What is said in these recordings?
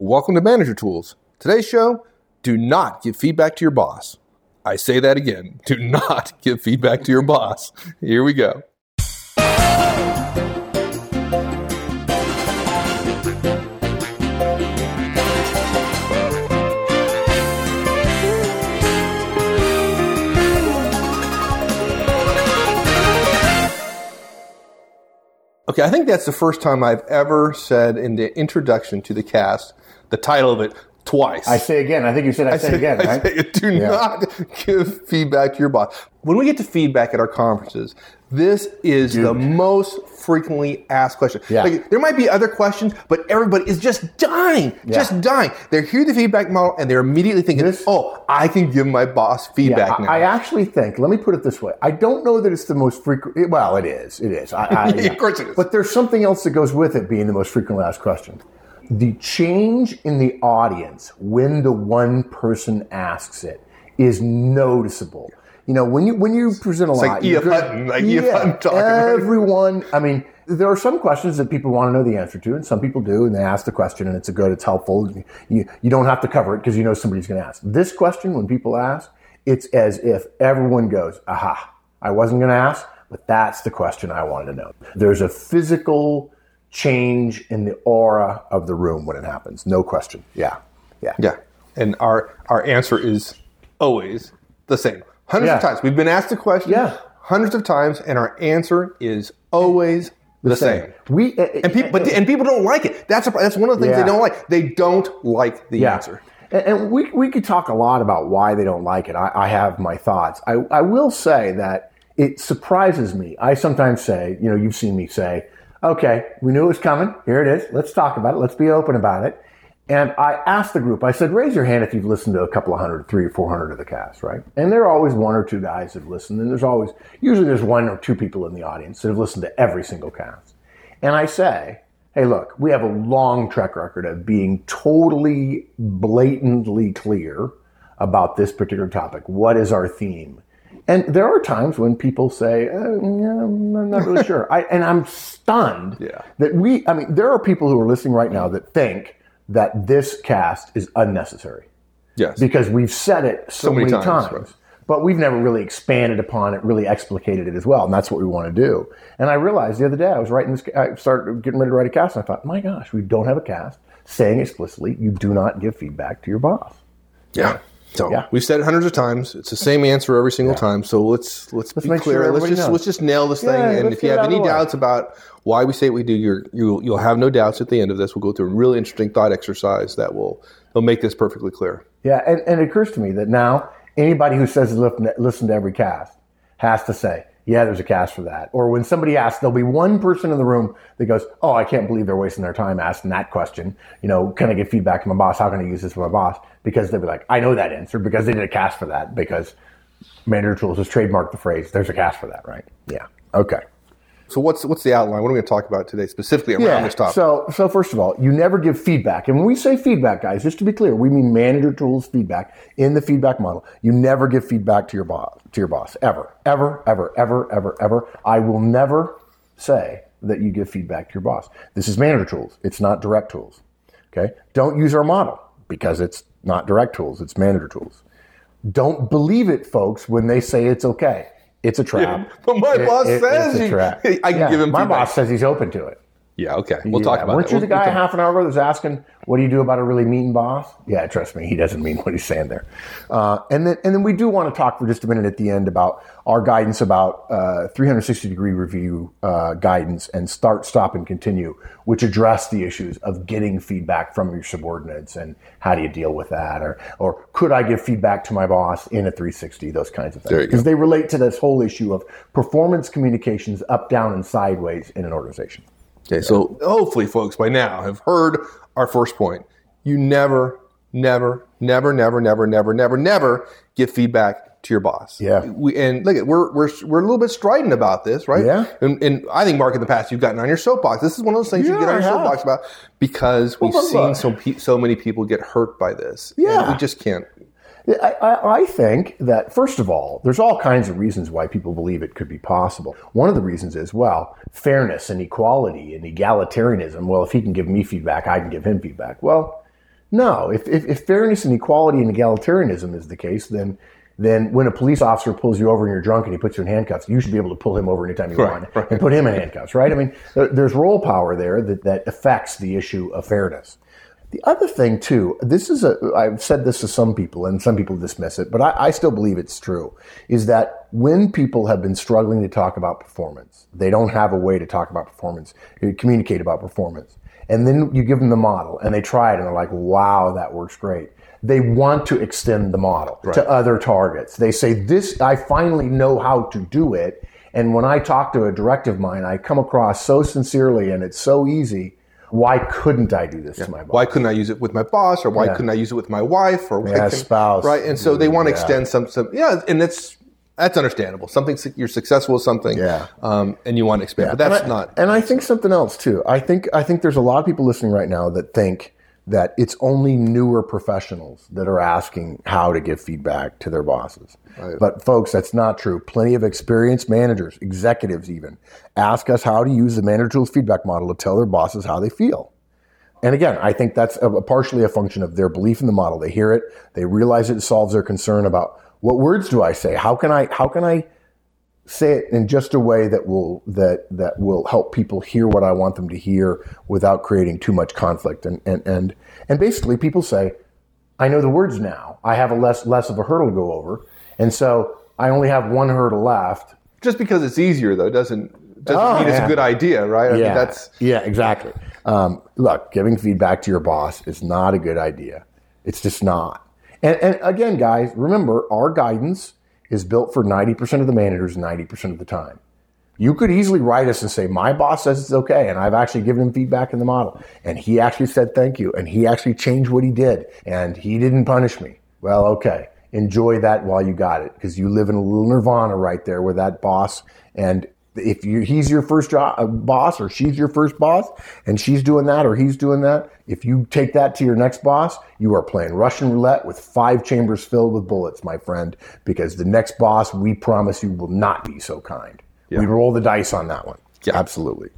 Welcome to Manager Tools. Today's show do not give feedback to your boss. I say that again do not give feedback to your boss. Here we go. Okay, I think that's the first time I've ever said in the introduction to the cast the title of it twice. I say again. I think you said I, say, again, I right? say, do Yeah. not give feedback to your boss. When we get to feedback at our conferences, this is the most frequently asked question. Yeah. Like, there might be other questions, but everybody is just dying, just dying. They hear the feedback model and they're immediately thinking, This- "Oh, I can give my boss feedback Yeah, now." I, I actually think. Let me put it this way. I don't know that it's the most frequent. Well, it is. It is. I, I, Of course it is. But there's something else that goes with it being the most frequently asked question. The change in the audience when the one person asks it is noticeable. You know, when you when you present a It's lot, like E.F. Hutton, like E.F. Hutton talking? Everyone, I mean, there are some questions that people want to know the answer to, and some people do, and they ask the question, and it's a good, it's helpful. You, you don't have to cover it because you know somebody's going to ask. This question, when people ask, it's as if everyone goes, aha, I wasn't going to ask, but that's the question I wanted to know. There's a physical change in the aura of the room when it happens. No question. Yeah. Yeah. Yeah. And our our answer is always the same. Hundreds of times. We've been asked a question Yeah. hundreds of times, and our answer is always the, same. We, uh, And people, uh, but and people don't like it. That's a, that's one of the things Yeah. they don't like. They don't like the Yeah. answer. And, and we, we could talk a lot about why they don't like it. I, I have my thoughts. I, I will say that it surprises me. I sometimes say, you know, you've seen me say, okay, we knew it was coming. Here it is. Let's talk about it. Let's be open about it. And I asked the group, I said, raise your hand if you've listened to a couple of hundred, three or four hundred of the cast, right? And there are always one or two guys that have listened. And there's always, usually there's one or two people in the audience that have listened to every single cast. And I say, hey, look, we have a long track record of being totally blatantly clear about this particular topic. What is our theme? And there are times when people say, uh, yeah, I'm not really sure. I, and I'm stunned Yeah. that we, I mean, there are people who are listening right now that think that this cast is unnecessary Yes. because we've said it so, many many, times, times, right. but we've never really expanded upon it, really explicated it as well, and that's what we want to do. And I realized the other day I was writing this, I started getting ready to write a cast, and I thought, my gosh, we don't have a cast saying explicitly you do not give feedback to your boss. yeah. So Yeah. we've said it hundreds of times. It's the same answer every single time. So let's let's, be clear. sure let's just knows. let's just nail this thing. And if you have any the way. doubts about why we say what we do, you're, you'll you'll have no doubts at the end of this. We'll go through a really interesting thought exercise that will will make this perfectly clear. Yeah, and, and it occurs to me that now anybody who says listen to, listen to every cast has to say, yeah, there's a cast for that. Or when somebody asks, there'll be one person in the room that goes, oh, I can't believe they're wasting their time asking that question. You know, can I get feedback from my boss? How can I use this for my boss? Because they'll be like, I know that answer because they did a cast for that because Manager Tools has trademarked the phrase, there's a cast for that, right? Yeah. Okay. So what's what's the outline? What are we going to talk about today specifically around this topic? So, so first of all, you never give feedback. And when we say feedback, guys, just to be clear, we mean manager tools feedback in the feedback model. You never give feedback to your boss, to your boss, ever, ever, ever, ever, ever, ever. I will never say that you give feedback to your boss. This is manager tools. It's not direct tools. Okay. Don't use our model because it's not direct tools. It's manager tools. Don't believe it, folks, when they say it's okay. It's a trap. but my It- boss it- says it's a you- trap. I can Yeah, give him My feedback. boss says he's open to it. Yeah. Okay. We'll talk Yeah. about Weren't that. you We'll- the guy we'll talk- half an hour ago that was asking, "What do you do about a really mean boss?" Yeah, trust me, he doesn't mean what he's saying there. Uh, and then, and then we do want to talk for just a minute at the end about our guidance about uh, 360 degree review uh, guidance and start, stop, and continue, which address the issues of getting feedback from your subordinates and how do you deal with that, or or could I give feedback to my boss in a 360? Those kinds of things because they relate to this whole issue of performance communications up, down, and sideways in an organization. Okay, so hopefully, folks, by now have heard our first point. You never, never, never, never, never, never, never, never give feedback to your boss. Yeah. We, and look, we're we're we're a little bit strident about this, right? Yeah. And, and I think, Mark, in the past, you've gotten on your soapbox. This is one of those things you get on your soapbox about because we've but seen so pe- so many people get hurt by this. And Yeah. we just can't. I, I, think that, first of all, there's all kinds of reasons why people believe it could be possible. One of the reasons is, well, fairness and equality and egalitarianism. Well, if he can give me feedback, I can give him feedback. Well, No, if, if, if fairness and equality and egalitarianism is the case, then then when a police officer pulls you over and you're drunk and he puts you in handcuffs, you should be able to pull him over anytime you Right, want right. and put him in handcuffs, right? I mean, there's role power there that, that affects the issue of fairness. The other thing, too, this is a, I've said this to some people and some people dismiss it, but I, I still believe it's true, is that when people have been struggling to talk about performance, they don't have a way to talk about performance, uh, communicate about performance. And then you give them the model and they try it and they're like, wow, that works great. They want to extend the model to other targets. They say, this, I finally know how to do it. And when I talk to a direct of mine, I come across so sincerely and it's so easy. Why couldn't I do this to my boss? Why couldn't I use it with my boss, or why Yeah. couldn't I use it with my wife, or Yeah, spouse. right? And so they want to Yeah. extend some, some, yeah, and that's that's understandable. Something you're successful with something, Yeah. um, and you want to expand, but that's and I, not. And I think something else too. I think I think there's a lot of people listening right now that think that it's only newer professionals that are asking how to give feedback to their bosses. But folks, that's not true. Plenty of experienced managers, executives even, ask us how to use the manager tools feedback model to tell their bosses how they feel. And again, I think that's a, partially a function of their belief in the model. They hear it, they realize it solves their concern about what words do I say? How can I how can I say it in just a way that will that that will help people hear what I want them to hear without creating too much conflict. And and and and basically, people say, "I know the words now. I have a less less of a hurdle to go over, and so I only have one hurdle left." Just because it's easier though doesn't doesn't Oh, mean it's a good idea, right? I yeah, mean, that's yeah, exactly. Um, look, giving feedback to your boss is not a good idea. It's just not. And, and again, guys, remember our guidance is built for ninety percent of the managers ninety percent of the time. You could easily write us and say, "My boss says it's okay," and I've actually given him feedback in the model, and he actually said thank you, and he actually changed what he did, and he didn't punish me. Well, okay, enjoy that while you got it, because you live in a little nirvana right there with that boss, and if you he's your first job, uh, boss or she's your first boss and she's doing that or he's doing that if you take that to your next boss you are playing russian roulette with five chambers filled with bullets my friend because the next boss we promise you will not be so kind. We roll the dice on that one. Yeah. absolutely.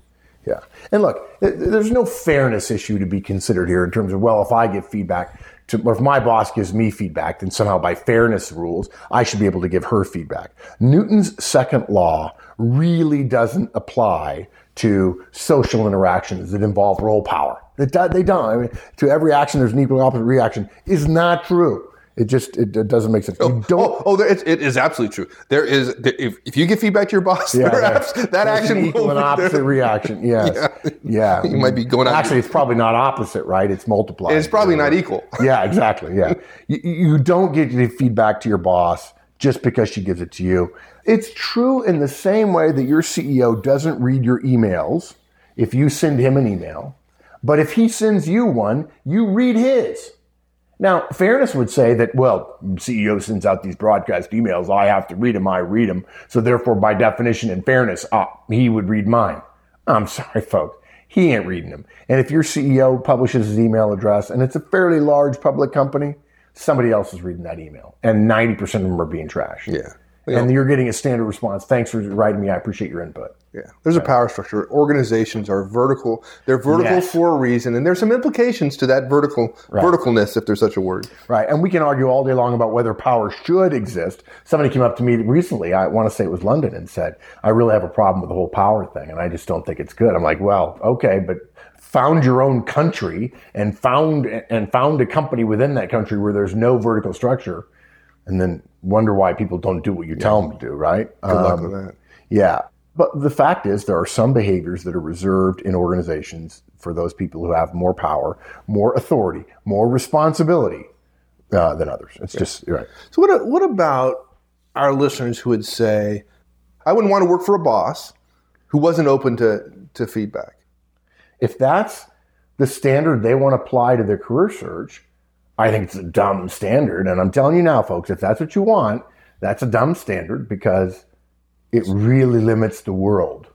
Yeah. And look th- there's no fairness issue to be considered here in terms of well if i give feedback to, or if my boss gives me feedback, then somehow by fairness rules, I should be able to give her feedback. Newton's second law really doesn't apply to social interactions that involve role power. It, they don't. I mean, to every action, there's an equal opposite reaction is not true. It just it, it doesn't make sense. You oh, don't. Oh, oh there, it, it is absolutely true. There is if, if you give feedback to your boss, Yeah, that There's action an equal and opposite there- reaction. Yes. Yeah. You might be going out- Actually, it's probably not opposite, right? It's multiplied. It's probably not equal. Yeah, exactly. Yeah. you, you don't get feedback to your boss just because she gives it to you. It's true in the same way that your CEO doesn't read your emails if you send him an email. But if he sends you one, you read his. Now, fairness would say that, well, CEO sends out these broadcast emails. I have to read them. I read them. So therefore, by definition and fairness, ah, he would read mine. I'm sorry, folks. He ain't reading them. And if your CEO publishes his email address and it's a fairly large public company, somebody else is reading that email. And 90% of them are being trashed. Yeah. And you're getting a standard response. Thanks for writing me. I appreciate your input. Yeah, there's a power structure. Organizations are vertical. They're vertical Yes. for a reason, and there's some implications to that vertical verticalness, if there's such a word. Right. And we can argue all day long about whether power should exist. Somebody came up to me recently, I want to say it was London, and said, I really have a problem with the whole power thing, and I just don't think it's good. I'm like, well, okay, but found your own country and found and found a company within that country where there's no vertical structure and then wonder why people don't do what you tell them to do, right? Good luck Um, with that. yeah. But the fact is, there are some behaviors that are reserved in organizations for those people who have more power, more authority, more responsibility uh, than others. It's just right. So what? What about our listeners who would say, "I wouldn't want to work for a boss who wasn't open to to feedback"? If that's the standard they want to apply to their career search, I think it's a dumb standard. And I'm telling you now, folks, if that's what you want, that's a dumb standard because it really limits the world.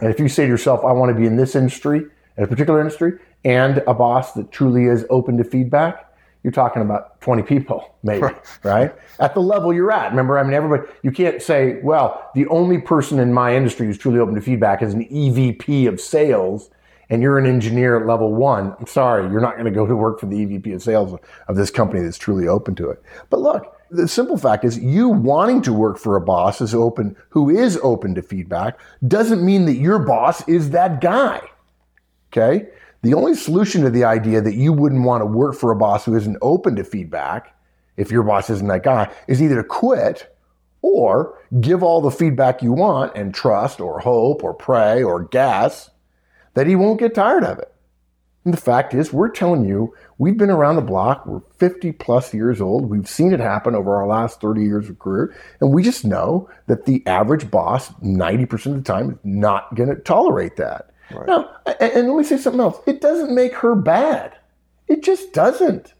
And if you say to yourself, I want to be in this industry, in a particular industry, and a boss that truly is open to feedback, you're talking about 20 people, maybe, right? At the level you're at. Remember, I mean, everybody, you can't say, well, the only person in my industry who's truly open to feedback is an EVP of sales and you're an engineer at level one, I'm sorry, you're not going to go to work for the EVP of sales of this company that's truly open to it. But look, the simple fact is you wanting to work for a boss is open, who is open to feedback doesn't mean that your boss is that guy. Okay. The only solution to the idea that you wouldn't want to work for a boss who isn't open to feedback, if your boss isn't that guy, is either to quit or give all the feedback you want and trust or hope or pray or guess that he won't get tired of it. And the fact is, we're telling you, we've been around the block. We're 50 plus years old. We've seen it happen over our last 30 years of career. And we just know that the average boss, 90% of the time, is not going to tolerate that. Right. Now, and let me say something else. It doesn't make her bad. It just doesn't.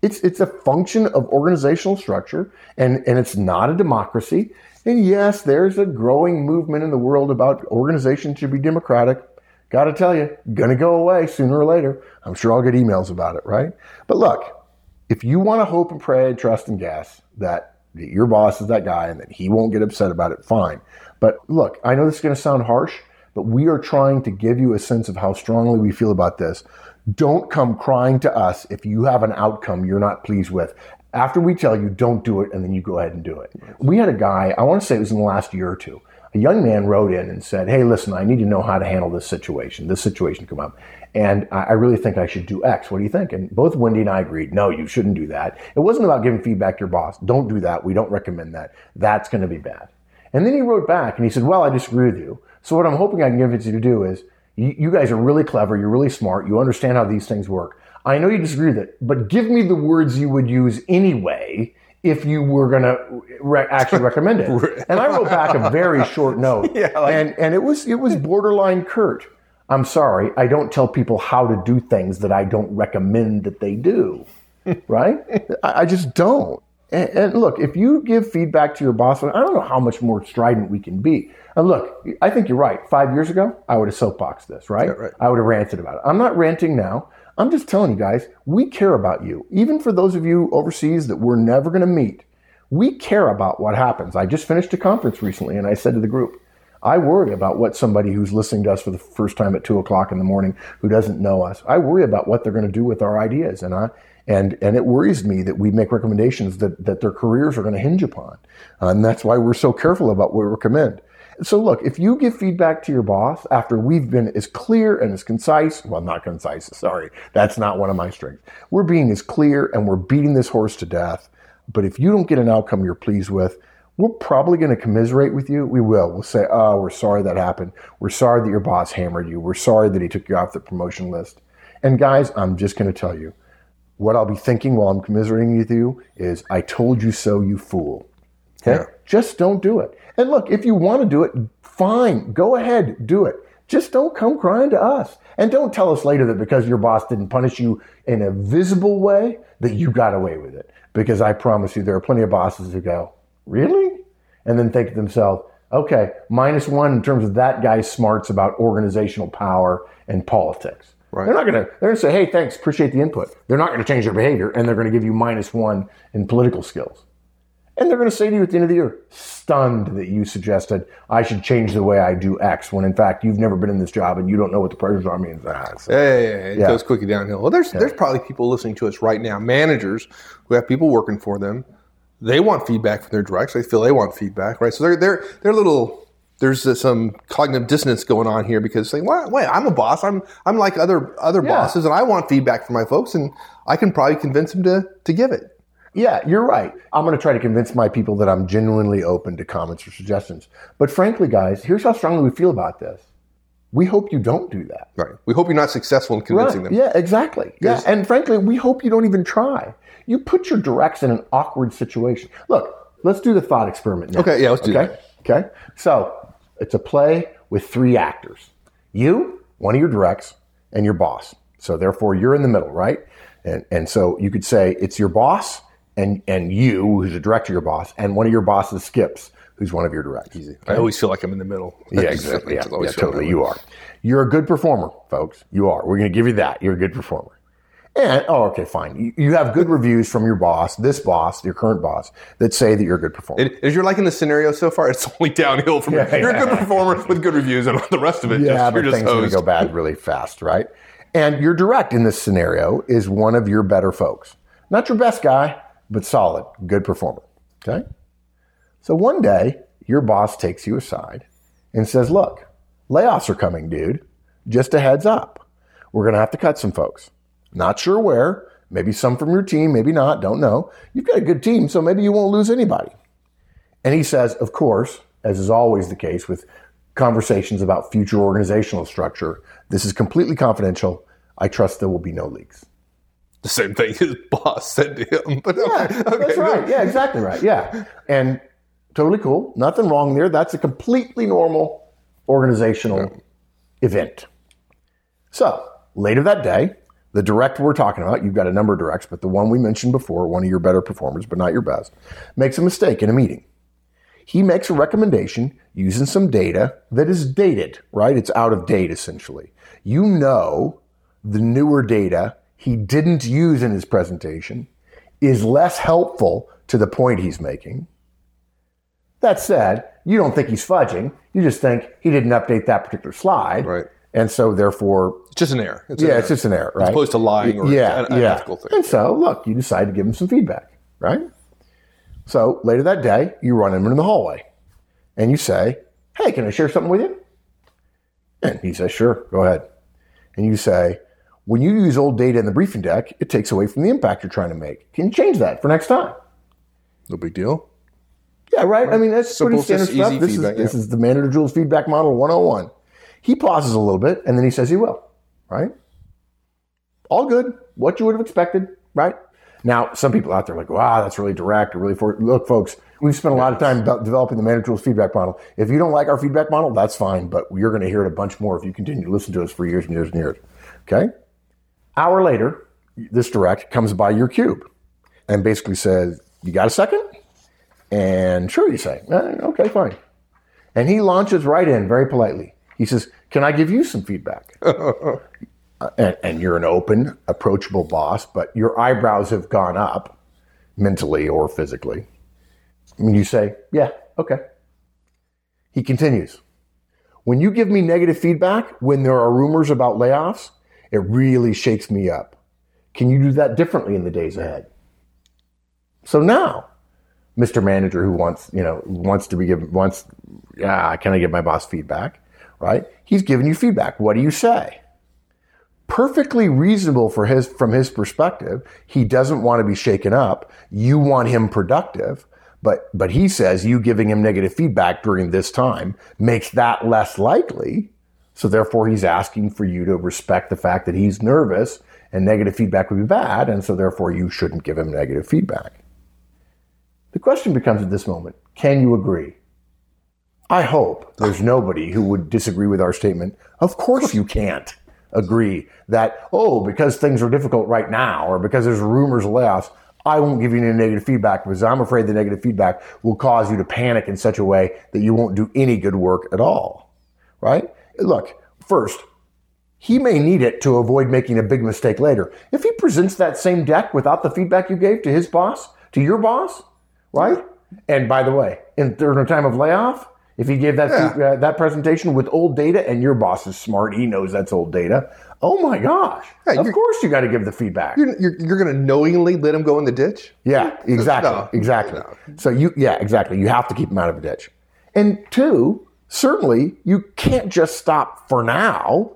It's, it's a function of organizational structure and, and it's not a democracy. And yes, there's a growing movement in the world about organizations should be democratic. Got to tell you, gonna go away sooner or later. I'm sure I'll get emails about it, right? But look, if you want to hope and pray and trust and guess that your boss is that guy and that he won't get upset about it, fine. But look, I know this is going to sound harsh, but we are trying to give you a sense of how strongly we feel about this. Don't come crying to us if you have an outcome you're not pleased with. After we tell you, don't do it, and then you go ahead and do it. We had a guy, I want to say it was in the last year or two, a young man wrote in and said, Hey, listen, I need to know how to handle this situation. This situation come up. And I really think I should do X. What do you think? And both Wendy and I agreed, no, you shouldn't do that. It wasn't about giving feedback to your boss. Don't do that. We don't recommend that. That's going to be bad. And then he wrote back and he said, well, I disagree with you. So what I'm hoping I can convince you to do is you, you guys are really clever. You're really smart. You understand how these things work. I know you disagree with it, but give me the words you would use anyway if you were going to re- actually recommend it. And I wrote back a very short note, yeah, like, and and it was it was borderline curt. I'm sorry, I don't tell people how to do things that I don't recommend that they do. right? I, I, just don't. And, and, look, if you give feedback to your boss, I don't know how much more strident we can be. And look, I think you're right. Five years ago, I would have soapboxed this, right? Yeah, right. I would have ranted about it. I'm not ranting now. I'm just telling you guys, we care about you. Even for those of you overseas that we're never going to meet, we care about what happens. I just finished a conference recently and I said to the group, I worry about what somebody who's listening to us for the first time at two o'clock in the morning who doesn't know us, I worry about what they're going to do with our ideas. And I, and, and it worries me that we make recommendations that, that their careers are going to hinge upon. And that's why we're so careful about what we recommend. So look, if you give feedback to your boss after we've been as clear and as concise, well, not concise, sorry, that's not one of my strengths. We're being as clear and we're beating this horse to death. But if you don't get an outcome you're pleased with, we're probably going to commiserate with you. We will. We'll say, oh, we're sorry that happened. We're sorry that your boss hammered you. We're sorry that he took you off the promotion list. And guys, I'm just going to tell you, what I'll be thinking while I'm commiserating with you is, I told you so, you fool. Okay? Yeah. Just don't do it. And look, if you want to do it, fine, go ahead, do it. Just don't come crying to us. And don't tell us later that because your boss didn't punish you in a visible way, that you got away with it. Because I promise you, there are plenty of bosses who go, really? And then think to themselves, okay, minus one in terms of that guy's smarts about organizational power and politics. Right. They're not going to. They're going to say, "Hey, thanks, appreciate the input." They're not going to change their behavior, and they're going to give you minus one in political skills. And they're going to say to you at the end of the year, stunned that you suggested I should change the way I do X, when in fact you've never been in this job and you don't know what the pressures are. Means that. So, yeah, yeah, yeah, it yeah. goes quickly downhill. Well, there's yeah. there's probably people listening to us right now, managers who have people working for them. They want feedback from their directs. They feel they want feedback, right? So they're they're they're little there's uh, some cognitive dissonance going on here because saying, well, wait, I'm a boss. I'm I'm like other other yeah. bosses, and I want feedback from my folks, and I can probably convince them to to give it. Yeah, you're right. I'm going to try to convince my people that I'm genuinely open to comments or suggestions. But frankly, guys, here's how strongly we feel about this. We hope you don't do that. Right. We hope you're not successful in convincing right. them. Yeah, exactly. Yeah, and frankly, we hope you don't even try. You put your directs in an awkward situation. Look, let's do the thought experiment now. Okay, yeah, let's do okay? that. Okay. So it's a play with three actors. You, one of your directs, and your boss. So therefore, you're in the middle, right? And and so you could say it's your boss and and you, who's a director, your boss, and one of your bosses skips, who's one of your directors. Easy. I always feel like I'm in the middle. yeah, exactly. Yeah, yeah totally. You are. You're a good performer, folks. You are. We're going to give you that. You're a good performer. And oh, okay, fine. You, you have good reviews from your boss, this boss, your current boss, that say that you're a good performer. It, as you're liking the scenario so far, it's only downhill from Yeah, here. You're a good performer with good reviews, and the rest of it, yeah, just, but you're just things going to go bad really fast, right? And your direct in this scenario is one of your better folks. Not your best guy, but solid, good performer. Okay? So one day, your boss takes you aside and says, Look, layoffs are coming, dude. Just a heads up. We're going to have to cut some folks. Not sure where. Maybe some from your team, maybe not. Don't know. You've got a good team, so maybe you won't lose anybody. And he says, of course, as is always the case with conversations about future organizational structure, this is completely confidential. I trust there will be no leaks. The same thing his boss said to him. But Yeah, okay, that's right. Yeah, exactly right. Yeah. And totally cool. Nothing wrong there. That's a completely normal organizational event. So later that day, the direct we're talking about, you've got a number of directs, but the one we mentioned before, one of your better performers, but not your best, makes a mistake in a meeting. He makes a recommendation using some data that is dated, right? It's out of date essentially. You know the newer data he didn't use in his presentation is less helpful to the point he's making. That said, you don't think he's fudging. You just think he didn't update that particular slide. Right. And so therefore, It's just an error. It's an yeah, error. it's just an error, right? As opposed to lying or yeah, an, an yeah. ethical thing. And so, look, you decide to give him some feedback, right? So later that day, you run him in the hallway and you say, Hey, can I share something with you? And he says, Sure, go ahead. And you say, When you use old data in the briefing deck, it takes away from the impact you're trying to make. Can you change that for next time? No big deal. Yeah, right. I mean, that's Simple, pretty standard stuff. This, feedback, is, this is the manager tools feedback model 101. He pauses a little bit and then he says he will, right? All good. What you would have expected, right? Now, some people out there are like, wow, that's really direct or really for look, folks, we've spent a lot of time de- developing the manager tools feedback model. If you don't like our feedback model, that's fine, but you're going to hear it a bunch more if you continue to listen to us for years and years and years. Okay? Hour later, this direct comes by your cube and basically says, You got a second? And sure, you say, "Eh, okay, fine. And he launches right in very politely. He says, Can I give you some feedback? Uh, and, and you're an open, approachable boss, but your eyebrows have gone up mentally or physically. And you say, Yeah, okay. He continues, When you give me negative feedback when there are rumors about layoffs, it really shakes me up. Can you do that differently in the days ahead? So now, Mr. Manager who wants, you know, wants to be given, wants, yeah, can I give my boss feedback? Right? He's giving you feedback. What do you say? Perfectly reasonable for his, from his perspective. He doesn't want to be shaken up. You want him productive. But, but he says you giving him negative feedback during this time makes that less likely. So therefore he's asking for you to respect the fact that he's nervous and negative feedback would be bad. And so therefore you shouldn't give him negative feedback. The question becomes at this moment can you agree? I hope there's nobody who would disagree with our statement. Of course you can't agree that, oh, because things are difficult right now or because there's rumors of layoffs, I won't give you any negative feedback because I'm afraid the negative feedback will cause you to panic in such a way that you won't do any good work at all. Right? Look, first, he may need it to avoid making a big mistake later. If he presents that same deck without the feedback you gave to his boss, to your boss, right? And by the way, in during a time of layoff, if he gave that Yeah. uh, that presentation with old data, and your boss is smart, he knows that's old data. Oh my gosh! Yeah, of course, you got to give the feedback. You're, you're, you're going to knowingly let him go in the ditch? Yeah, exactly, No. exactly. So you, yeah, exactly. You have to keep him out of a ditch. And two, certainly, you can't just stop for now,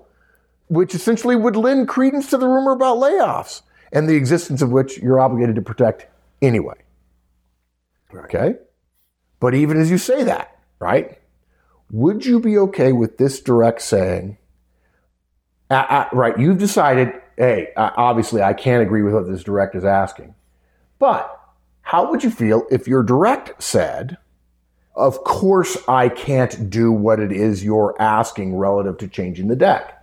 which essentially would lend credence to the rumor about layoffs and the existence of which you're obligated to protect anyway. Okay, but even as you say that, right? Would you be okay with this direct saying? Right, you've decided. Hey, obviously, I can't agree with what this direct is asking. But how would you feel if your direct said, Of course, I can't do what it is you're asking relative to changing the deck?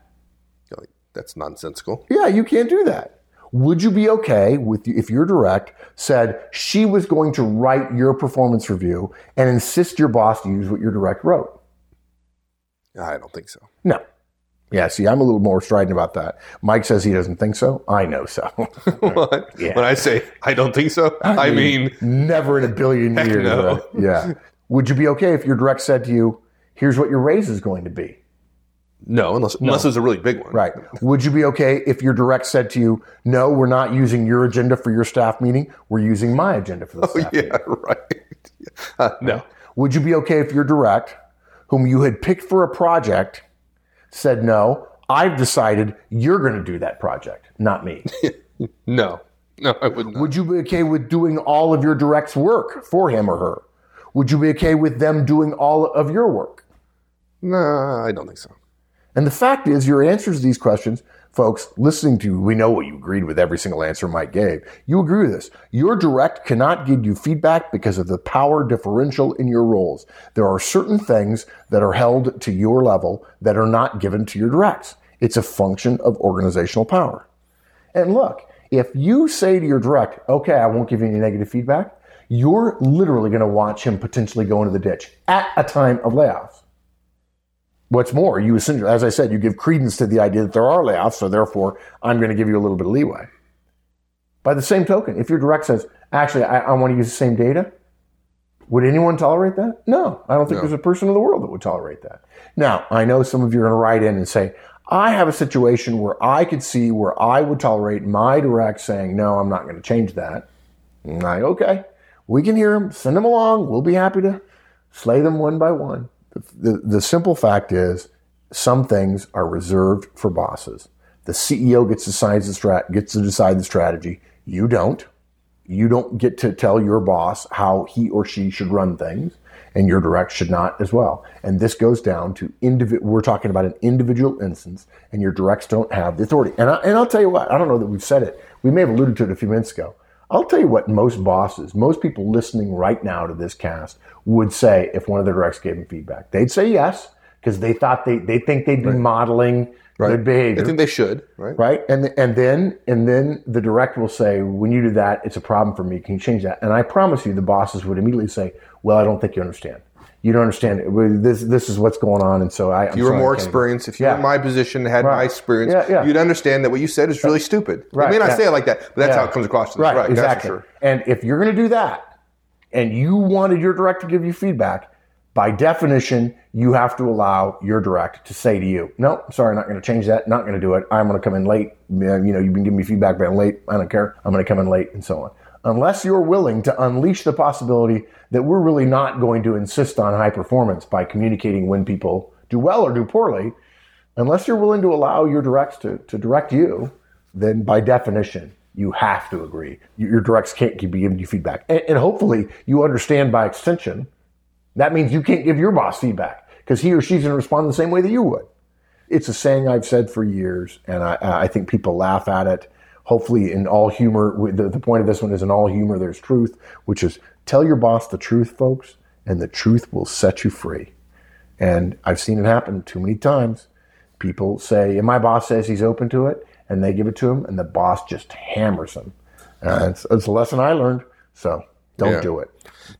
Like, That's nonsensical. Yeah, you can't do that. Would you be okay with if your direct said she was going to write your performance review and insist your boss use what your direct wrote? I don't think so. No. Yeah, see, I'm a little more strident about that. Mike says he doesn't think so. I know so. What? Yeah. When I say I don't think so, I, mean, never in a billion years. no. right? Yeah. Would you be okay if your direct said to you, here's what your raise is going to be? no, unless unless it was a really big one. Right. Would you be okay if your direct said to you, no, we're not using your agenda for your staff meeting, we're using my agenda for the staff meeting? Yeah, right. Uh, no. Would you be okay if your direct, whom you had picked for a project, said, no, I've decided you're going to do that project, not me? No. No, I would not. Would you be okay with doing all of your direct's work for him or her? Would you be okay with them doing all of your work? no, I don't think so. And the fact is, your answers to these questions, folks, listening to you, we know what you agreed with every single answer Mike gave. You agree with this. Your direct cannot give you feedback because of the power differential in your roles. There are certain things that are held to your level that are not given to your directs. It's a function of organizational power. And look, if you say to your direct, okay, I won't give you any negative feedback, you're literally going to watch him potentially go into the ditch at a time of layoffs. What's more, you essentially, as I said, you give credence to the idea that there are layoffs, so therefore I'm going to give you a little bit of leeway. By the same token, if your direct says, actually, I, I want to use the same data, would anyone tolerate that? No, I don't think No. there's a person in the world that would tolerate that. Now, I know some of you are going to write in and say, I have a situation where I could see where I would tolerate my direct saying, no, I'm not going to change that. And I, okay, we can hear them, send them along. We'll be happy to slay them one by one. The, the, the simple fact is, some things are reserved for bosses. The CEO gets to decide the strat, gets to decide the strategy. You don't. You don't get to tell your boss how he or she should run things, and your direct should not as well. And this goes down to individual. We're talking about an individual instance, and your directs don't have the authority. And I, and I'll tell you what. I don't know that we've said it. We may have alluded to it a few minutes ago. I'll tell you what most bosses, most people listening right now to this cast would say if one of their directs gave them feedback. They'd say yes because they thought they they think they'd be modeling good behavior I think they should, right? right? And and then and then the direct will say, when you do that, it's a problem for me. Can you change that? And I promise you, the bosses would immediately say, well, I don't think you understand. You don't understand. it. This this is what's going on, and so I. If you were more experienced, if you were in my position, had my experience, Yeah, yeah. you'd understand that what you said is really stupid. Right, You may not yeah. say it like that, but that's Yeah. how it comes across to. Right, Right, exactly. That's for sure. And if you're going to do that, and you wanted your direct to give you feedback, by definition, you have to allow your direct to say to you, "No, sorry, not going to change that. Not going to do it. I'm going to come in late. You know, you've been giving me feedback, but I'm late. I don't care. I'm going to come in late, and so on." Unless you're willing to unleash the possibility that we're really not going to insist on high performance by communicating when people do well or do poorly, unless you're willing to allow your directs to, to direct you, then by definition, you have to agree. Your directs can't be giving you feedback. And, and hopefully you understand by extension, that means you can't give your boss feedback because he or she's going to respond the same way that you would. It's a saying I've said for years, and I, I think people laugh at it. Hopefully, in all humor, the, the point of this one is in all humor, there's truth, which is tell your boss the truth, folks, and the truth will set you free. And I've seen it happen too many times. People say, and my boss says he's open to it, and they give it to him, and the boss just hammers them. Uh, it's, it's a lesson I learned, so don't Yeah. do it.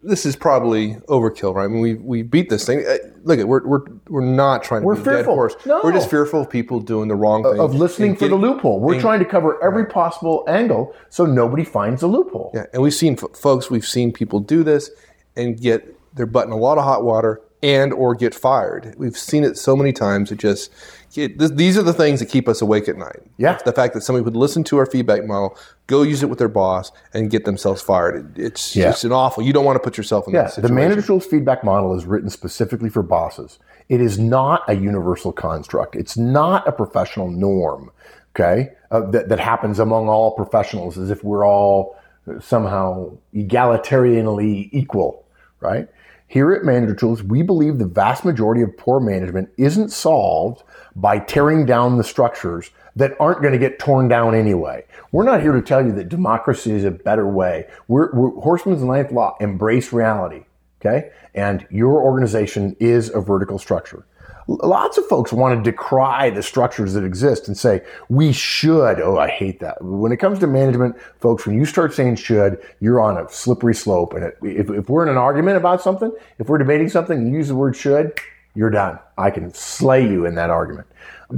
This is probably overkill, right? I mean, we we beat this thing. Uh, Look, at we're we're we're not trying to We're beat a dead fearful. horse. No. We're just fearful of people doing the wrong thing Of listening and for the loophole. We're trying to cover every possible angle so nobody finds the loophole. Yeah, and we've seen f- folks, we've seen people do this and get their butt in a lot of hot water and or get fired. We've seen it so many times. It just it, th- these are the things that keep us awake at night. Yeah. the fact that somebody would listen to our feedback model, go use it with their boss, and get themselves fired. It, it's Yeah. it's an awful. You don't want to put yourself in Yeah, that the situation. manager tools feedback model is written specifically for bosses. It is not a universal construct. It's not a professional norm. Okay, uh, that that happens among all professionals, as if we're all somehow egalitarianly equal. Right here at Manager Tools, we believe the vast majority of poor management isn't solved by tearing down the structures that aren't going to get torn down anyway. We're not here to tell you that democracy is a better way. We're, we're Horstman's Ninth Law, embrace reality. Okay. And your organization is a vertical structure. Lots of folks want to decry the structures that exist and say, we should. Oh, I hate that. When it comes to management, folks, when you start saying should, you're on a slippery slope. And if, if we're in an argument about something, if we're debating something you use the word should, you're done. I can slay you in that argument.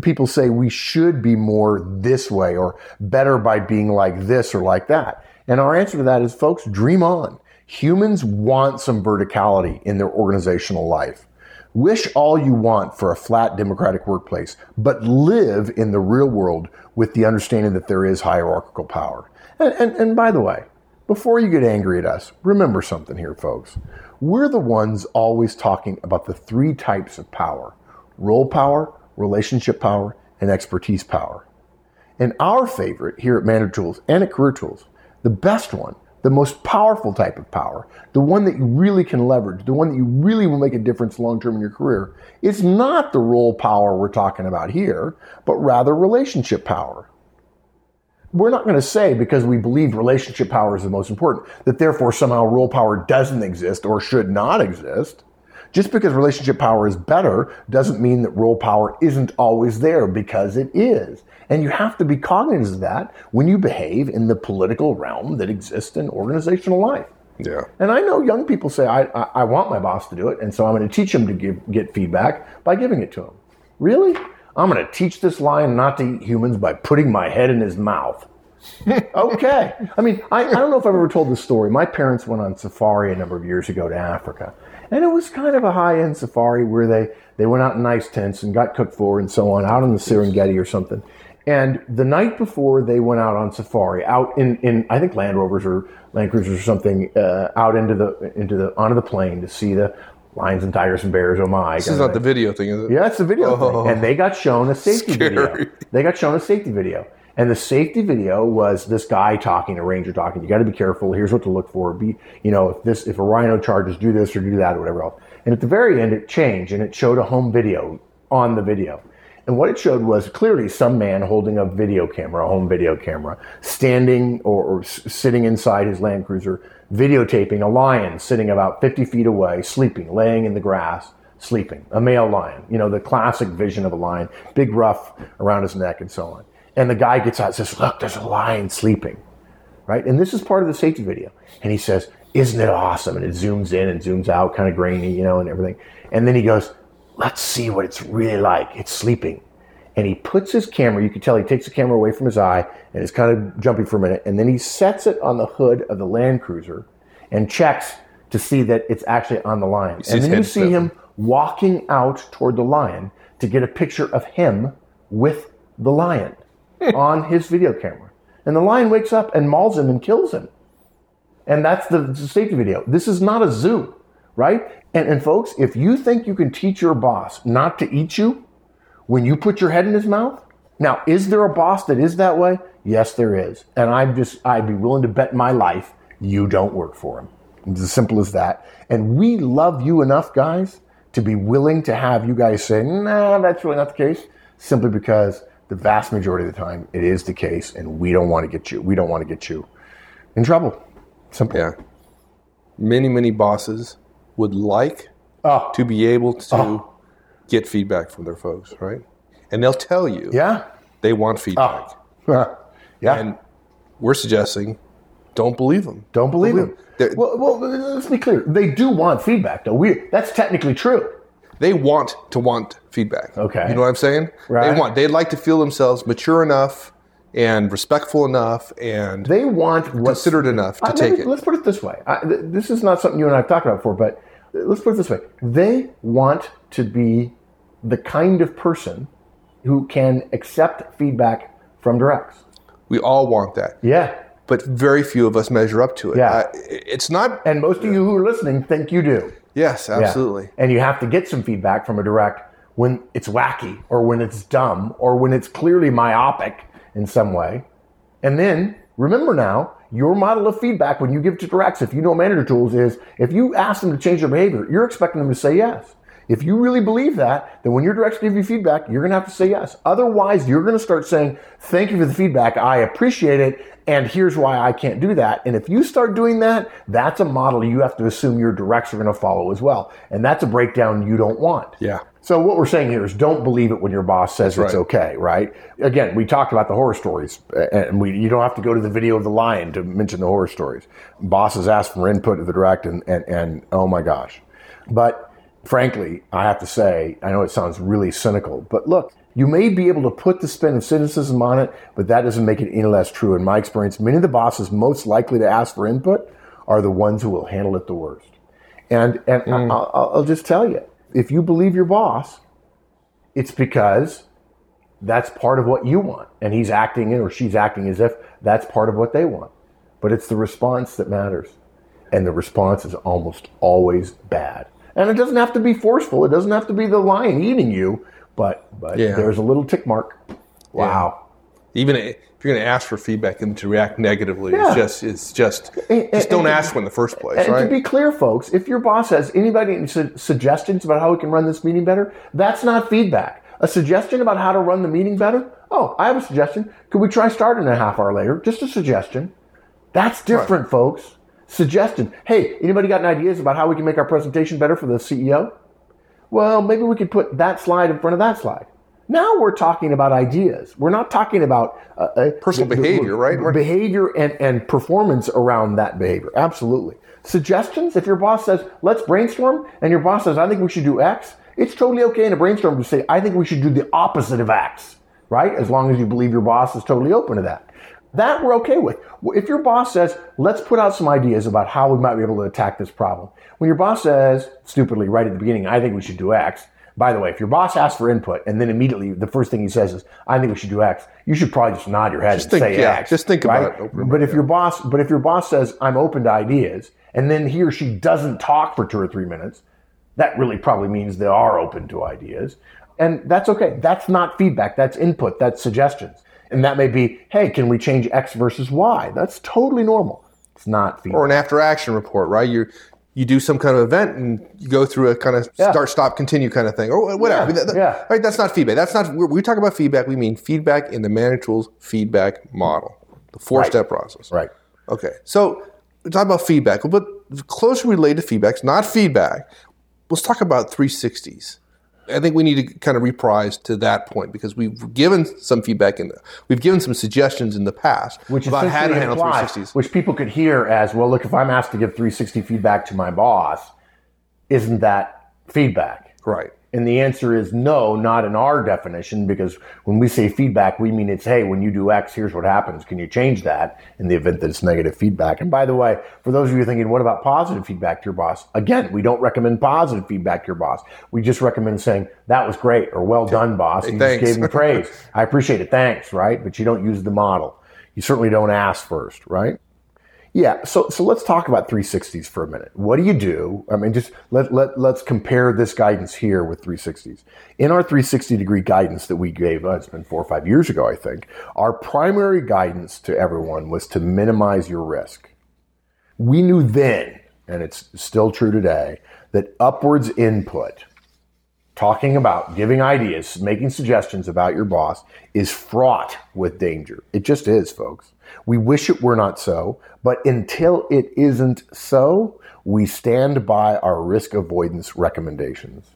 People say we should be more this way or better by being like this or like that. And our answer to that is, folks, dream on. Humans want some verticality in their organizational life. Wish all you want for a flat democratic workplace, but live in the real world with the understanding that there is hierarchical power. And, and, and by the way, before you get angry at us, remember something here, folks. We're the ones always talking about the three types of power role power, relationship power, and expertise power. And our favorite here at Manager Tools and at Career Tools, the best one, the most powerful type of power, the one that you really can leverage, the one that you really will make a difference long term in your career, is not the role power we're talking about here, but rather relationship power we're not going to say because we believe relationship power is the most important that therefore somehow role power doesn't exist or should not exist. Just because relationship power is better doesn't mean that role power isn't always there because it is. And you have to be cognizant of that when you behave in the political realm that exists in organizational life. Yeah. And I know young people say, I, I, I want my boss to do it, and so I'm going to teach him to give, get feedback by giving it to him. Really? I'm going to teach this lion not to eat humans by putting my head in his mouth. okay. I mean, I, I don't know if I've ever told this story. My parents went on safari a number of years ago to Africa. And it was kind of a high end safari where they, they went out in nice tents and got cooked for and so on, out in the Serengeti or something. And the night before they went out on safari, out in, in I think Land Rovers or Land Cruisers or something, uh, out into the into the onto the plain to see the lions and tigers and bears. Oh my! This is not the video thing, is it? Yeah, it's the video oh, thing. And they got shown a safety scary. video. They got shown a safety video. And the safety video was this guy talking, a ranger talking. You got to be careful. Here's what to look for. Be, you know, if this, if a rhino charges, do this or do that or whatever else. And at the very end, it changed and it showed a home video on the video. And what it showed was clearly some man holding a video camera, a home video camera, standing or, or sitting inside his Land Cruiser, videotaping a lion sitting about 50 feet away, sleeping, laying in the grass, sleeping. A male lion, you know, the classic vision of a lion, big ruff around his neck and so on. And the guy gets out and says, Look, there's a lion sleeping. Right? And this is part of the safety video. And he says, Isn't it awesome? And it zooms in and zooms out, kind of grainy, you know, and everything. And then he goes, Let's see what it's really like. It's sleeping. And he puts his camera, you can tell he takes the camera away from his eye and is kind of jumping for a minute. And then he sets it on the hood of the Land Cruiser and checks to see that it's actually on the lion. And then you see him walking out toward the lion to get a picture of him with the lion on his video camera. And the lion wakes up and mauls him and kills him. And that's the, safety video. This is not a zoo, right? And, and folks, if you think you can teach your boss not to eat you when you put your head in his mouth, now, is there a boss that is that way? Yes, there is. And I'm just, I'd be willing to bet my life you don't work for him. It's as simple as that. And we love you enough, guys, to be willing to have you guys say, nah, that's really not the case, simply because the vast majority of the time it is the case and we don't want to get you we don't want to get you in trouble. Simple. Yeah. Many many bosses would like oh. to be able to oh. get feedback from their folks right? And they'll tell you yeah. they want feedback. Oh. yeah. And we're suggesting don't believe them don't believe, believe them. Well, well let's be clear. They do want feedback though. We that's technically true they want to want feedback. Okay. You know what I'm saying? Right. They want, they'd like to feel themselves mature enough and respectful enough and they want considerate enough to take it. Let's put it this way. I, th- this is not something you and I have talked about before, but let's put it this way. They want to be the kind of person who can accept feedback from directs. We all want that. Yeah. But very few of us measure up to it. Yeah. Uh, it's not. And most of you who are listening think you do. Yes, absolutely. Yeah. And you have to get some feedback from a direct when it's wacky or when it's dumb or when it's clearly myopic in some way. And then remember now, your model of feedback when you give to directs, if you know manager tools, is if you ask them to change their behavior, you're expecting them to say yes. If you really believe that, then when your directs give you feedback, you're going to have to say yes. Otherwise, you're going to start saying, thank you for the feedback. I appreciate it. And here's why I can't do that. And if you start doing that, that's a model you have to assume your directs are going to follow as well. And that's a breakdown you don't want. Yeah. So what we're saying here is don't believe it when your boss says that's it's okay, right? Again, we talked about the horror stories, and we, you don't have to go to the video of the lion to mention the horror stories. Bosses ask for input of the direct, and, and, and oh my gosh. But frankly, I have to say, I know it sounds really cynical, but look, you may be able to put the spin of cynicism on it, but that doesn't make it any less true. In my experience, many of the bosses most likely to ask for input are the ones who will handle it the worst. And and mm. I'll, I'll just tell you, if you believe your boss, it's because that's part of what you want, and he's acting in or she's acting as if that's part of what they want. But it's the response that matters, and the response is almost always bad. And it doesn't have to be forceful. It doesn't have to be the lion eating you, but but yeah. there's a little tick mark. Wow. Yeah. Even if you're going to ask for feedback and to react negatively, yeah. it's just it's just and, just don't and, ask in the first place. And right? to be clear, folks, if your boss has anybody su- suggestions about how we can run this meeting better, that's not feedback. A suggestion about how to run the meeting better. Oh, I have a suggestion. Could we try starting a half hour later? Just a suggestion. That's different, right. folks. Suggestion. Hey, anybody got any ideas about how we can make our presentation better for the CEO? Well, maybe we could put that slide in front of that slide. Now we're talking about ideas. We're not talking about uh, uh personal the, behavior, the, right? Behavior and, and performance around that behavior. Absolutely. Suggestions, if your boss says, let's brainstorm, and your boss says, I think we should do X, it's totally okay in a brainstorm to say, I think we should do the opposite of X, right? As long as you believe your boss is totally open to that. That we're okay with. If your boss says, let's put out some ideas about how we might be able to attack this problem. When your boss says, stupidly, right at the beginning, I think we should do X. By the way, if your boss asks for input and then immediately the first thing he says is, I think we should do X, you should probably just nod your head just and think, say yeah, X. Just think right? about it. But if your boss, but if your boss says, I'm open to ideas, and then he or she doesn't talk for two or three minutes, that really probably means they are open to ideas. And that's okay. That's not feedback. That's input. That's suggestions. And that may be, hey, can we change X versus Y? That's totally normal. It's not feedback. Or an after action report, right? You you do some kind of event and you go through a kind of yeah. start, stop, continue kind of thing, or whatever. Yeah. yeah. Right? That's not feedback. That's not. we talk about feedback. We mean feedback in the Manager Tools feedback model, the four step process. Right. Okay. So we talk about feedback, but closely related to feedback, not feedback. Let's talk about 360s. I think we need to kind of reprise to that point because we've given some feedback and we've given some suggestions in the past which about how to handle implies, 360s. Which people could hear as, well, look, if I'm asked to give 360 feedback to my boss, isn't that feedback? Right. And the answer is no, not in our definition, because when we say feedback, we mean it's, hey, when you do X, here's what happens. Can you change that in the event that it's negative feedback? And by the way, for those of you thinking, what about positive feedback to your boss? Again, we don't recommend positive feedback to your boss. We just recommend saying, that was great, or well done, boss. Hey, you thanks. just gave me praise. I appreciate it. Thanks, right? But you don't use the model. You certainly don't ask first, right? Yeah, so so let's talk about 360s for a minute. What do you do? I mean, just let let let's compare this guidance here with 360s. In our 360 degree guidance that we gave, uh, it's been four or five years ago, I think. Our primary guidance to everyone was to minimize your risk. We knew then, and it's still true today, that upwards input, talking about giving ideas, making suggestions about your boss, is fraught with danger. It just is, folks. We wish it were not so, but until it isn't so, we stand by our risk avoidance recommendations.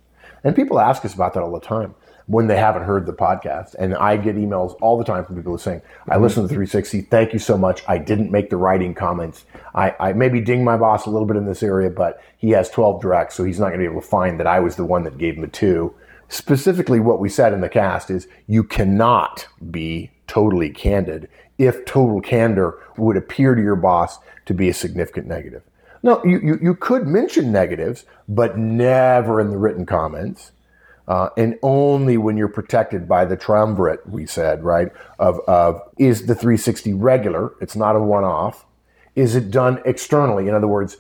And people ask us about that all the time when they haven't heard the podcast. And I get emails all the time from people saying, I mm-hmm. listen to 360. Thank you so much. I didn't make the writing comments. I, I maybe ding my boss a little bit in this area, but he has 12 directs, so he's not going to be able to find that I was the one that gave him a two. Specifically, what we said in the cast is you cannot be totally candid if total candor would appear to your boss to be a significant negative. No, you, you, you could mention negatives, but never in the written comments. Uh, and only when you're protected by the triumvirate, we said, right? Of, of is the 360 regular? It's not a one off. Is it done externally? In other words,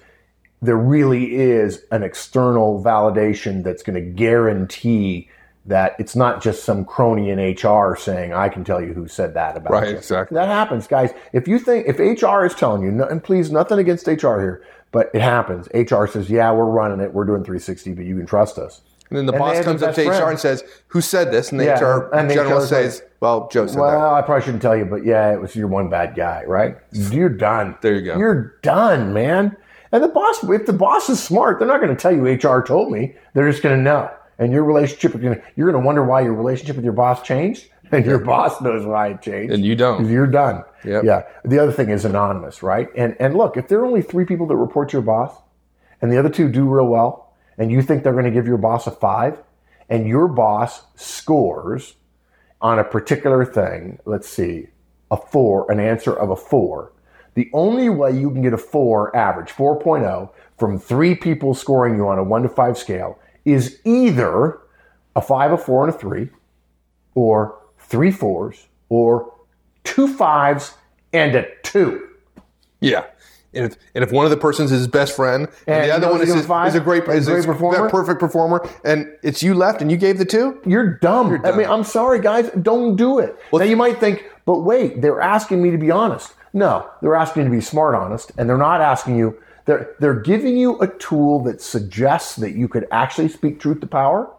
there really is an external validation that's going to guarantee that it's not just some crony in HR saying, I can tell you who said that about right, you. exactly. That happens, guys. If you think, if HR is telling you, and please, nothing against HR here, but it happens. HR says, yeah, we're running it. We're doing 360, but you can trust us. And then the and boss comes up to friend. HR and says, who said this? And the yeah, HR and general says, like, well, Joe said well, that. Well, I probably shouldn't tell you, but yeah, it was your one bad guy, right? You're done. There you go. You're done, man. And the boss, if the boss is smart, they're not going to tell you HR told me. They're just going to know and your relationship you're going to wonder why your relationship with your boss changed and your boss knows why it changed and you don't you're done yep. yeah the other thing is anonymous right and and look if there are only three people that report to your boss and the other two do real well and you think they're going to give your boss a five, and your boss scores on a particular thing, let's see, a four, an answer of a four, the only way you can get a four average, 4.0, from three people scoring you on a one to five scale is either a five, a four, and a three, or three fours, or two fives and a two. Yeah. And if, and if one of the persons is his best friend, and, And the other one is, his, is a great, is great a performer? perfect performer, and it's you left, and you gave the two. You're dumb. I dumb. mean, I'm sorry, guys. Don't do it. now, you might think, but wait, they're asking me to be honest. No, they're asking you to be smart honest, and they're not asking you. They're they're giving you a tool that suggests that you could actually speak truth to power.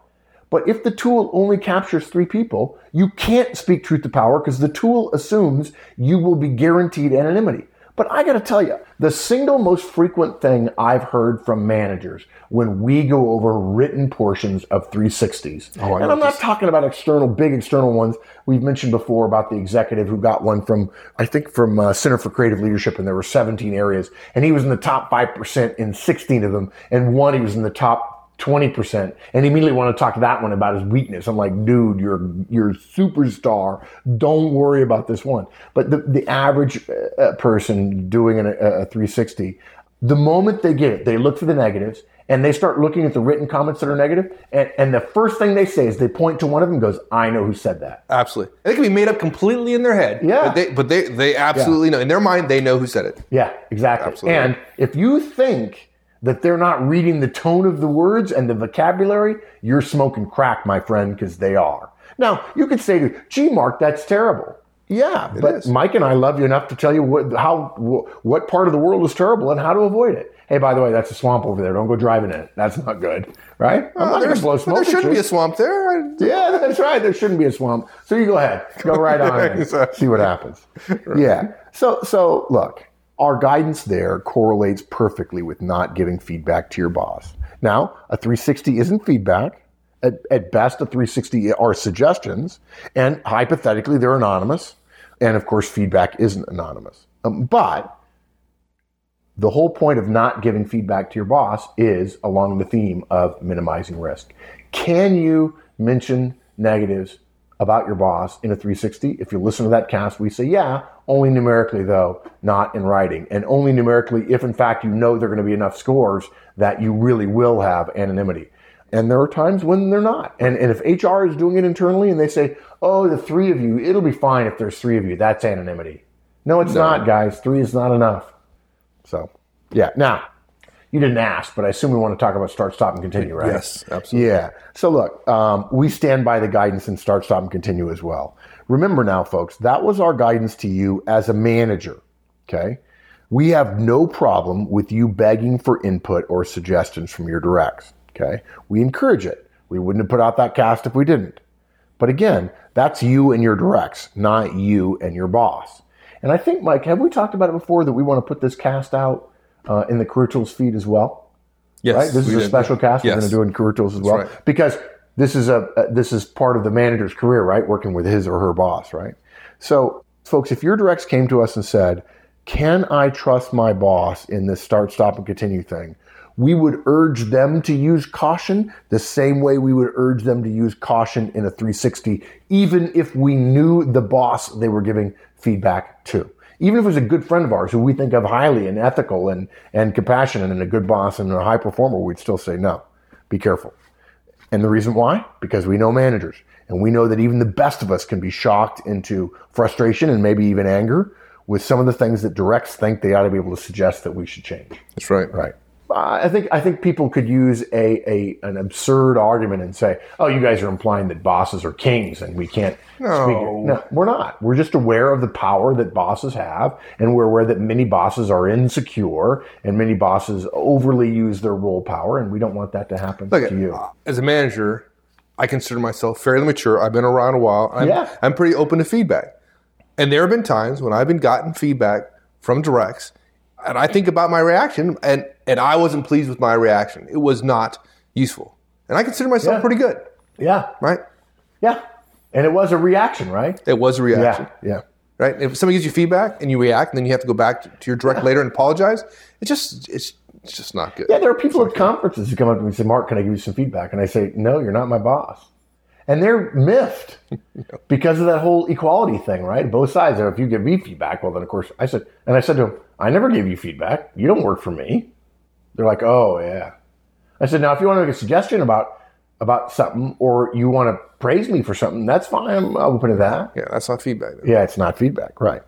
But if the tool only captures three people, you can't speak truth to power because the tool assumes you will be guaranteed anonymity. But I got to tell you, the single most frequent thing I've heard from managers when we go over written portions of 360s, Oh, and I'm not this. talking about external, big external ones. We've mentioned before about the executive who got one from, I think, from uh, Center for Creative Leadership, and there were 17 areas, and he was in the top 5% in 16 of them, and one he was in the top 20%. And immediately wanted to talk to that one about his weakness. I'm like, dude, you're, you're a superstar. Don't worry about this one. But the, the average uh, person doing an, a, a 360, the moment they get it, they look for the negatives and they start looking at the written comments that are negative, And, and the first thing they say is they point to one of them and goes, I know who said that. Absolutely, and it can be made up completely in their head. Yeah. but they, but they, they absolutely know in their mind. They know who said it. Yeah, exactly. Absolutely. And if you think that they're not reading the tone of the words and the vocabulary, you're smoking crack, my friend, because they are. Now, you could say to, gee, Mark, that's terrible. Yeah, but is. Mike and I love you enough to tell you what, how, wh- what part of the world is terrible and how to avoid it. Hey, by the way, that's a swamp over there. Don't go driving in it. That's not good, right? I'm not uh, going There's- to blow smoke. there shouldn't be a swamp there. I- Yeah, that's right. There shouldn't be a swamp. So you go ahead. Go right on. Exactly. See what happens. Yeah. So so look, our guidance there correlates perfectly with not giving feedback to your boss. Now, a 360 isn't feedback. At, at best, a 360 are suggestions, and hypothetically, they're anonymous. And of course, feedback isn't anonymous. Um, but the whole point of not giving feedback to your boss is along the theme of minimizing risk. Can you mention negatives about your boss in a 360? If you listen to that cast, we say, yeah, only numerically though, not in writing. And only numerically if in fact you know there are going to be enough scores that you really will have anonymity. And there are times when they're not. And, and if HR is doing it internally and they say, oh, the three of you, it'll be fine if there's three of you, that's anonymity. No, it's not, guys. Three is not enough. So, yeah. Now, you didn't ask, but I assume we want to talk about start, stop, and continue, right? Yes, absolutely. Yeah. So, look, um, we stand by the guidance in start, stop, and continue as well. Remember now, folks, that was our guidance to you as a manager. Okay. We have no problem with you begging for input or suggestions from your directs. Okay. We encourage it. We wouldn't have put out that cast if we didn't. But again, that's you and your directs, not you and your boss. And I think, Mike, have we talked about it before that we want to put this cast out uh, in the Career Tools feed as well? Yes, right? This is we a did. special cast we're going to do in Career Tools as well right. because this is a uh, this is part of the manager's career, right? Working with his or her boss, right? So, folks, if your directs came to us and said, "Can I trust my boss in this start, stop, and continue thing?" We would urge them to use caution the same way we would urge them to use caution in a 360, even if we knew the boss they were giving feedback to. Even if it was a good friend of ours who we think of highly and ethical and, and compassionate and a good boss and a high performer, we'd still say no. Be careful. And the reason why? Because we know managers. And we know that even the best of us can be shocked into frustration and maybe even anger with some of the things that directs think they ought to be able to suggest that we should change. That's right. Right. I think I think people could use a, a an absurd argument and say, "Oh, you guys are implying that bosses are kings and we can't No. speak." No, we're not. We're just aware of the power that bosses have, and we're aware that many bosses are insecure and many bosses overly use their role power, and we don't want that to happen Look, to you. as a manager, I consider myself fairly mature. I've been around a while. I'm, Yeah. I'm pretty open to feedback. And there have been times when I've been gotten feedback from directs, and I think about my reaction, and, and I wasn't pleased with my reaction. It was not useful. And I consider myself Yeah. pretty good, Yeah, right? yeah, and it was a reaction, right? It was a reaction. Yeah, yeah. right? If somebody gives you feedback and you react, and then you have to go back to, to your direct later and apologize. It just it's it's just not good. Yeah, there are people at conferences who come up to me and say, Mark, can I give you some feedback? And I say, no, you're not my boss. And they're miffed because of that whole equality thing, right? Both sides. If you give me feedback, well, then of course I said, and I said to them, I never gave you feedback. You don't work for me. They're like, oh yeah. I said, now if you want to make a suggestion about about something, or you want to praise me for something, that's fine. I'm open to that. Yeah, that's not feedback. Then. Yeah, it's not feedback, right?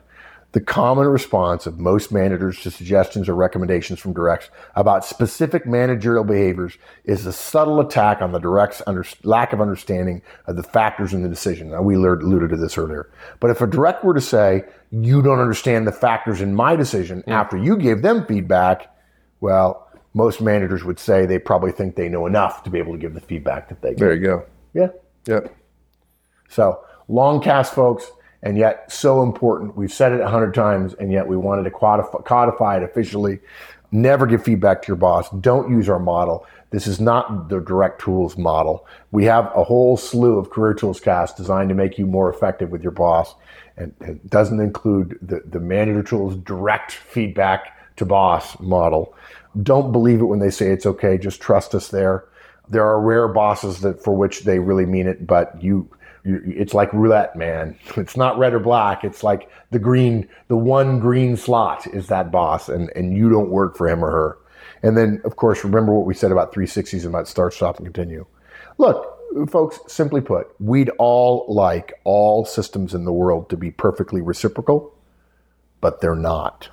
The common response of most managers to suggestions or recommendations from directs about specific managerial behaviors is a subtle attack on the direct's under, lack of understanding of the factors in the decision. Now, we alluded to this earlier. But if a direct were to say, you don't understand the factors in my decision mm. after you gave them feedback, well, most managers would say they probably think they know enough to be able to give the feedback that they give. There you go. Yeah. Yep. So long cast, folks, and yet so important. We've said it a hundred times, and yet we wanted to codify, codify it officially. Never give feedback to your boss. Don't use our model. This is not the direct tools model. We have a whole slew of career tools casts designed to make you more effective with your boss. And it doesn't include the, the manager tools direct feedback to boss model. Don't believe it when they say it's okay. Just trust us there. There are rare bosses that for which they really mean it, but you, you it's like roulette, man. It's not red or black. It's like the green, the one green slot is that boss, and and you don't work for him or her. And then, of course, remember what we said about 360s and about start, stop, and continue. Look, folks, simply put, we'd all like all systems in the world to be perfectly reciprocal, but they're not.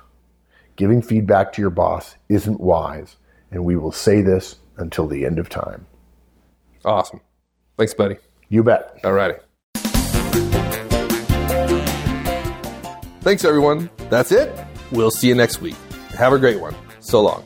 Giving feedback to your boss isn't wise, and we will say this until the end of time. Awesome. Thanks, buddy. You bet. All righty. Thanks, everyone. That's it. We'll see you next week. Have a great one. So long.